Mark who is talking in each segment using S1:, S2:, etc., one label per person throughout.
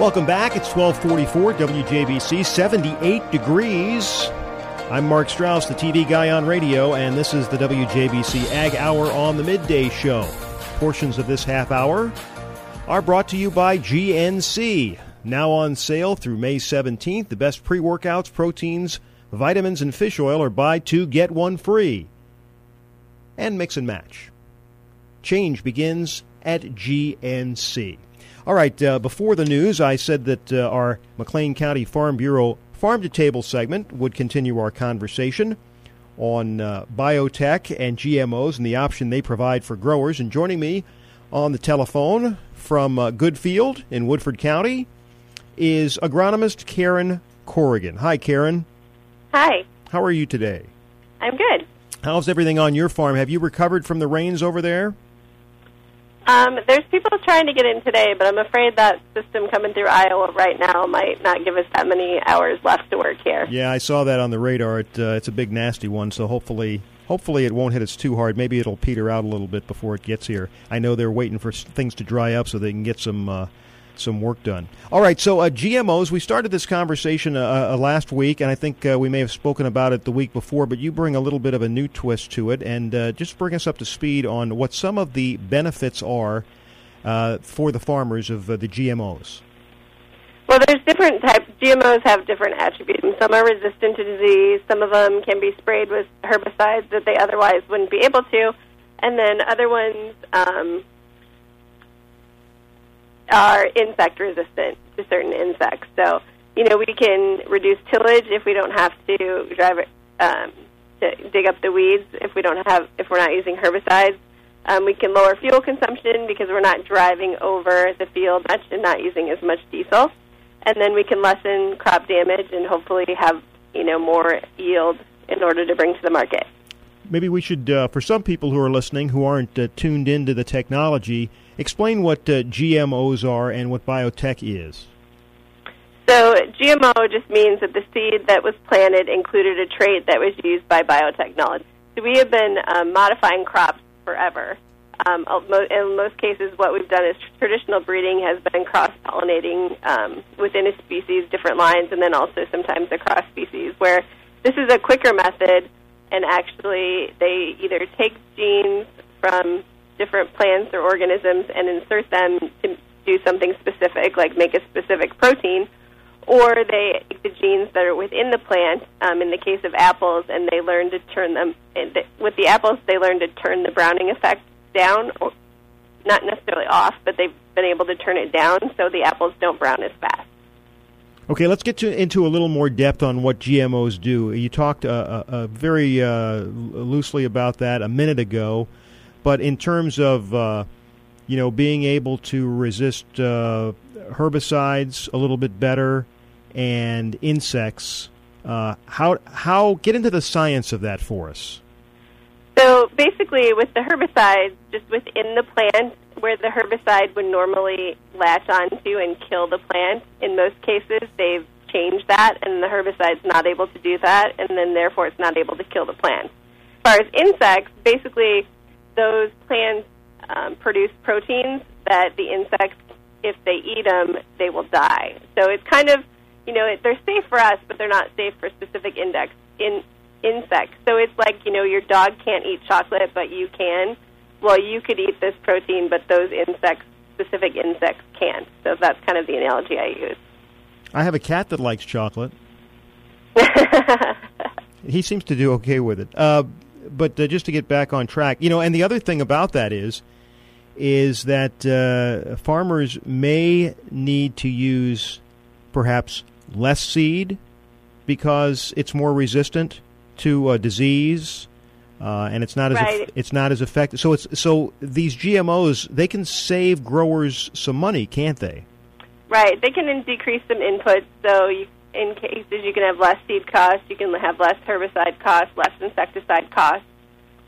S1: Welcome back. It's 1244 WJBC, 78 degrees. I'm Mark Strauss, the TV guy on radio, and this is the WJBC Ag Hour on the Midday Show. Portions of this half hour are brought to you by GNC. Now on sale through May 17th, the best pre workouts, proteins, vitamins, and fish oil are buy two, get one free. And mix and match. Change begins at GNC. All right, uh, before the news, I said that uh, our McLean County Farm Bureau Farm to Table segment would continue our conversation on uh, biotech and GMOs and the option they provide for growers. And joining me on the telephone from uh, Goodfield in Woodford County is agronomist Karen Corrigan. Hi, Karen.
S2: Hi.
S1: How are you today?
S2: I'm good.
S1: How's everything on your farm? Have you recovered from the rains over there?
S2: Um, there's people trying to get in today, but I'm afraid that system coming through Iowa right now might not give us that many hours left to work here.
S1: Yeah, I saw that on the radar. It, uh, it's a big, nasty one, so hopefully, hopefully it won't hit us too hard. Maybe it'll peter out a little bit before it gets here. I know they're waiting for things to dry up so they can get some uh, some work done. All right, so uh, GMOs. We started this conversation uh, uh, last week, and I think uh, we may have spoken about it the week before. But you bring a little bit of a new twist to it, and uh, just bring us up to speed on what some of the benefits are uh, for the farmers of the GMOs.
S2: Well, there's different types. GMOs have different attributes. Some are resistant to disease. Some of them can be sprayed with herbicides that they otherwise wouldn't be able to, and then other ones. Um, are insect resistant to certain insects. So, you know, we can reduce tillage if we don't have to drive it um, to dig up the weeds if we don't have if we're not using herbicides. Um, we can lower fuel consumption because we're not driving over the field much and not using as much diesel. And then we can lessen crop damage and hopefully have you know more yield in order to bring to the market.
S1: Maybe we should, uh, for some people who are listening who aren't uh, tuned into the technology, Explain what uh, GMOs are and what biotech is.
S2: So, GMO just means that the seed that was planted included a trait that was used by biotechnology. So, we have been um, modifying crops forever. Um, in most cases, what we've done is traditional breeding has been cross pollinating um, within a species, different lines, and then also sometimes across species, where this is a quicker method, and actually they either take genes from different plants or organisms and insert them to do something specific, like make a specific protein, or they take the genes that are within the plant. Um, in the case of apples, and they learn to turn them. With the apples, they learn to turn the browning effect down, or not necessarily off, but they've been able to turn it down so the apples don't brown as fast.
S1: Okay, let's get to, into a little more depth on what GMOs do. You talked uh, uh, uh, very uh, loosely about that a minute ago. But in terms of uh, you know being able to resist uh, herbicides a little bit better and insects, how how get into the science of that for us?
S2: So basically, with the herbicides, just within the plant, where the herbicide would normally latch onto and kill the plant, in most cases they've changed that, and the herbicide's not able to do that, and then therefore it's not able to kill the plant. As far as insects, basically those plants um, produce proteins that the insects, if they eat them, they will die. So it's kind of, you know, it, they're safe for us, but they're not safe for specific index in insects. So it's like, you know, your dog can't eat chocolate, but you can. Well, you could eat this protein, but those insects, specific insects, can't. So that's kind of the analogy I use.
S1: I have a cat that likes chocolate. he seems to do okay with it. Uh, but uh, just to get back on track, you know, and the other thing about that is, is that uh, farmers may need to use perhaps less seed because it's more resistant to uh, disease, uh, and it's not as
S2: right.
S1: it's not as effective. So it's so these GMOs they can save growers some money, can't they?
S2: Right, they can decrease some inputs. So you in cases you can have less seed costs, you can have less herbicide costs, less insecticide costs,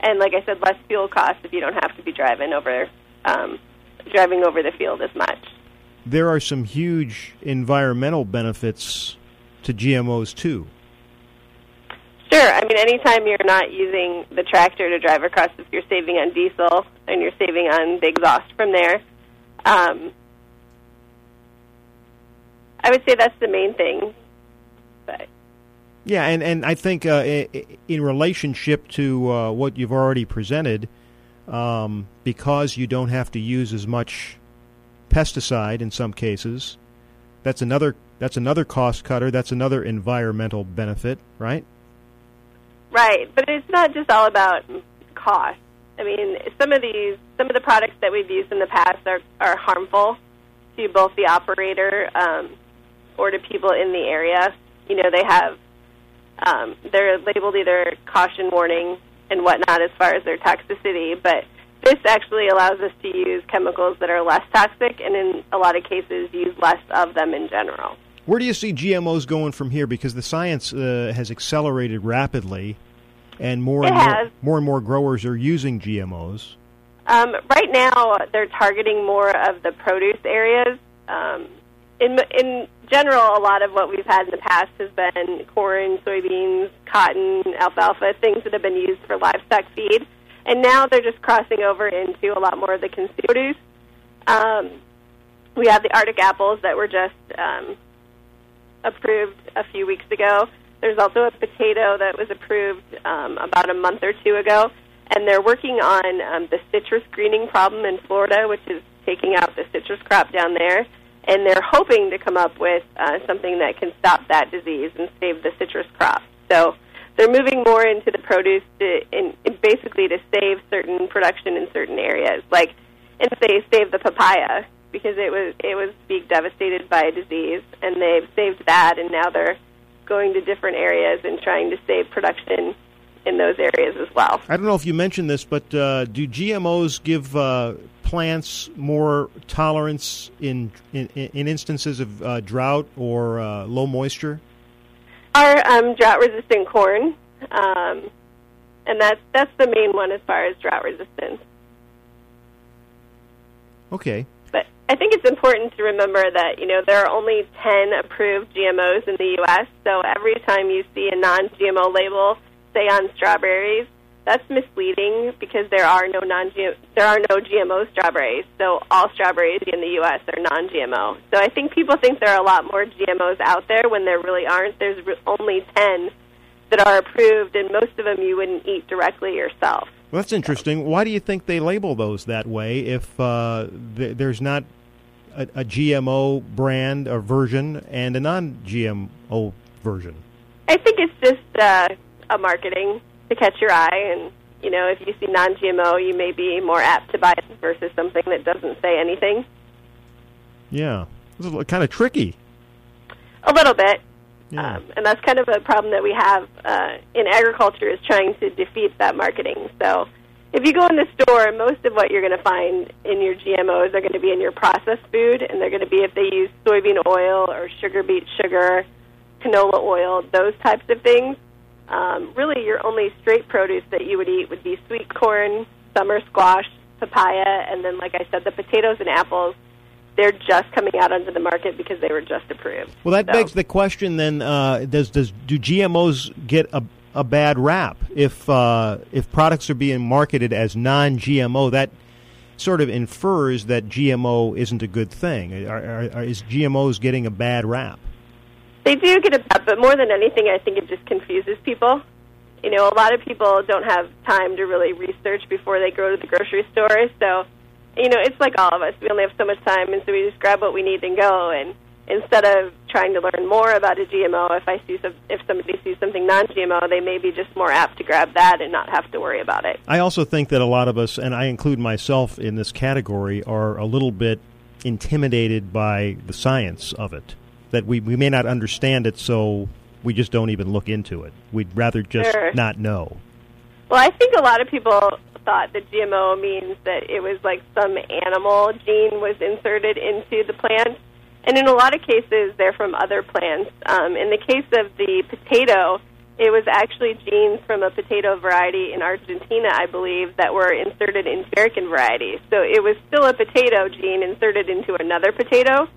S2: and like I said, less fuel costs if you don't have to be driving over um, driving over the field as much.
S1: There are some huge environmental benefits to GMOs too.
S2: Sure. I mean, anytime you're not using the tractor to drive across, if you're saving on diesel and you're saving on the exhaust from there, um, I would say that's the main thing. But
S1: yeah, and and I think uh, in relationship to uh, what you've already presented, um, because you don't have to use as much pesticide in some cases, that's another that's another cost cutter. That's another environmental benefit, right?
S2: Right, but it's not just all about cost. I mean, some of these, some of the products that we've used in the past are are harmful to both the operator um, or to people in the area. You know, they have um, they're labeled either caution warning and whatnot as far as their toxicity, but this actually allows us to use chemicals that are less toxic and in a lot of cases use less of them in general.
S1: Where do you see GMOs going from here? Because the science uh, has accelerated rapidly, and more and more, more, and more growers are using GMOs.
S2: Um, right now, they're targeting more of the produce areas. Um, in in general, a lot of what we've had in the past has been corn, soybeans, cotton, alfalfa, things that have been used for livestock feed, and now they're just crossing over into a lot more of the consumer produce. Um, we have the Arctic apples that were just um, approved a few weeks ago. There's also a potato that was approved um, about a month or two ago, and they're working on um, the citrus greening problem in Florida, which is taking out the citrus crop down there. And they're hoping to come up with uh, something that can stop that disease and save the citrus crop. So they're moving more into the produce to, in, in basically to save certain production in certain areas, like and say save the papaya because it was it was being devastated by a disease, and they've saved that, and now they're going to different areas and trying to save production in those areas as well.
S1: I don't know if you mentioned this, but uh, do GMOs give uh, plants more tolerance in in, in instances of uh, drought or uh, low moisture?
S2: Our um, drought-resistant corn, um, and that's that's the main one as far as drought resistance.
S1: Okay.
S2: I think it's important to remember that you know there are only 10 approved GMOs in the U.S. So every time you see a non-GMO label, say on strawberries, that's misleading because there are no non there are no GMO strawberries. So all strawberries in the U.S. are non-GMO. So I think people think there are a lot more GMOs out there when there really aren't. There's only 10 that are approved, and most of them you wouldn't eat directly yourself.
S1: Well, that's interesting. Why do you think they label those that way if uh, th- there's not a, a, GMO brand or version and a non-GMO version?
S2: I think it's just uh, a marketing to catch your eye, and you know, if you see non-GMO, you may be more apt to buy it versus something that doesn't say anything.
S1: Yeah, it's kind of tricky.
S2: A little bit. Yeah. Um, and that's kind of a problem that we have uh, in agriculture is trying to defeat that marketing. So if you go in the store, most of what you're going to find in your GMOs are going to be in your processed food, and they're going to be if they use soybean oil or sugar beet sugar, canola oil, those types of things. Um, really, your only straight produce that you would eat would be sweet corn, summer squash, papaya, and then, like I said, the potatoes and apples they're just coming out onto the market because they were just approved.
S1: Well, that
S2: so.
S1: begs the question then: uh, Does does do GMOs get a a bad rap if uh, if products are being marketed as non-GMO? That sort of infers that GMO isn't a good thing. Are, are, are, is GMOs getting a bad rap?
S2: They do get a bad, but more than anything, I think it just confuses people. You know, a lot of people don't have time to really research before they go to the grocery store, so you know, it's like all of us. We only have so much time, and so we just grab what we need and go. And instead of trying to learn more about a GMO, if I see some, if somebody sees something non-GMO, they may be just more apt to grab that and not have to worry about it.
S1: I also think that a lot of us, and I include myself in this category, are a little bit intimidated by the science of it. That we we may not understand it, so we just don't even look into it. We'd rather just
S2: sure.
S1: not know.
S2: Well, I think a lot of people thought that GMO means that it was like some animal gene was inserted into the plant. And in a lot of cases, they're from other plants. Um, in the case of the potato, it was actually genes from a potato variety in Argentina, I believe, that were inserted in American varieties. So it was still a potato gene inserted into another potato.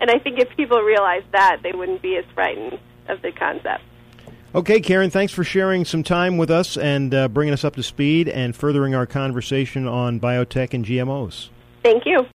S2: And I think if people realized that, they wouldn't be as frightened of the concept.
S1: Okay, Karen, thanks for sharing some time with us and uh, bringing us up to speed and furthering our conversation on biotech and GMOs.
S2: Thank you.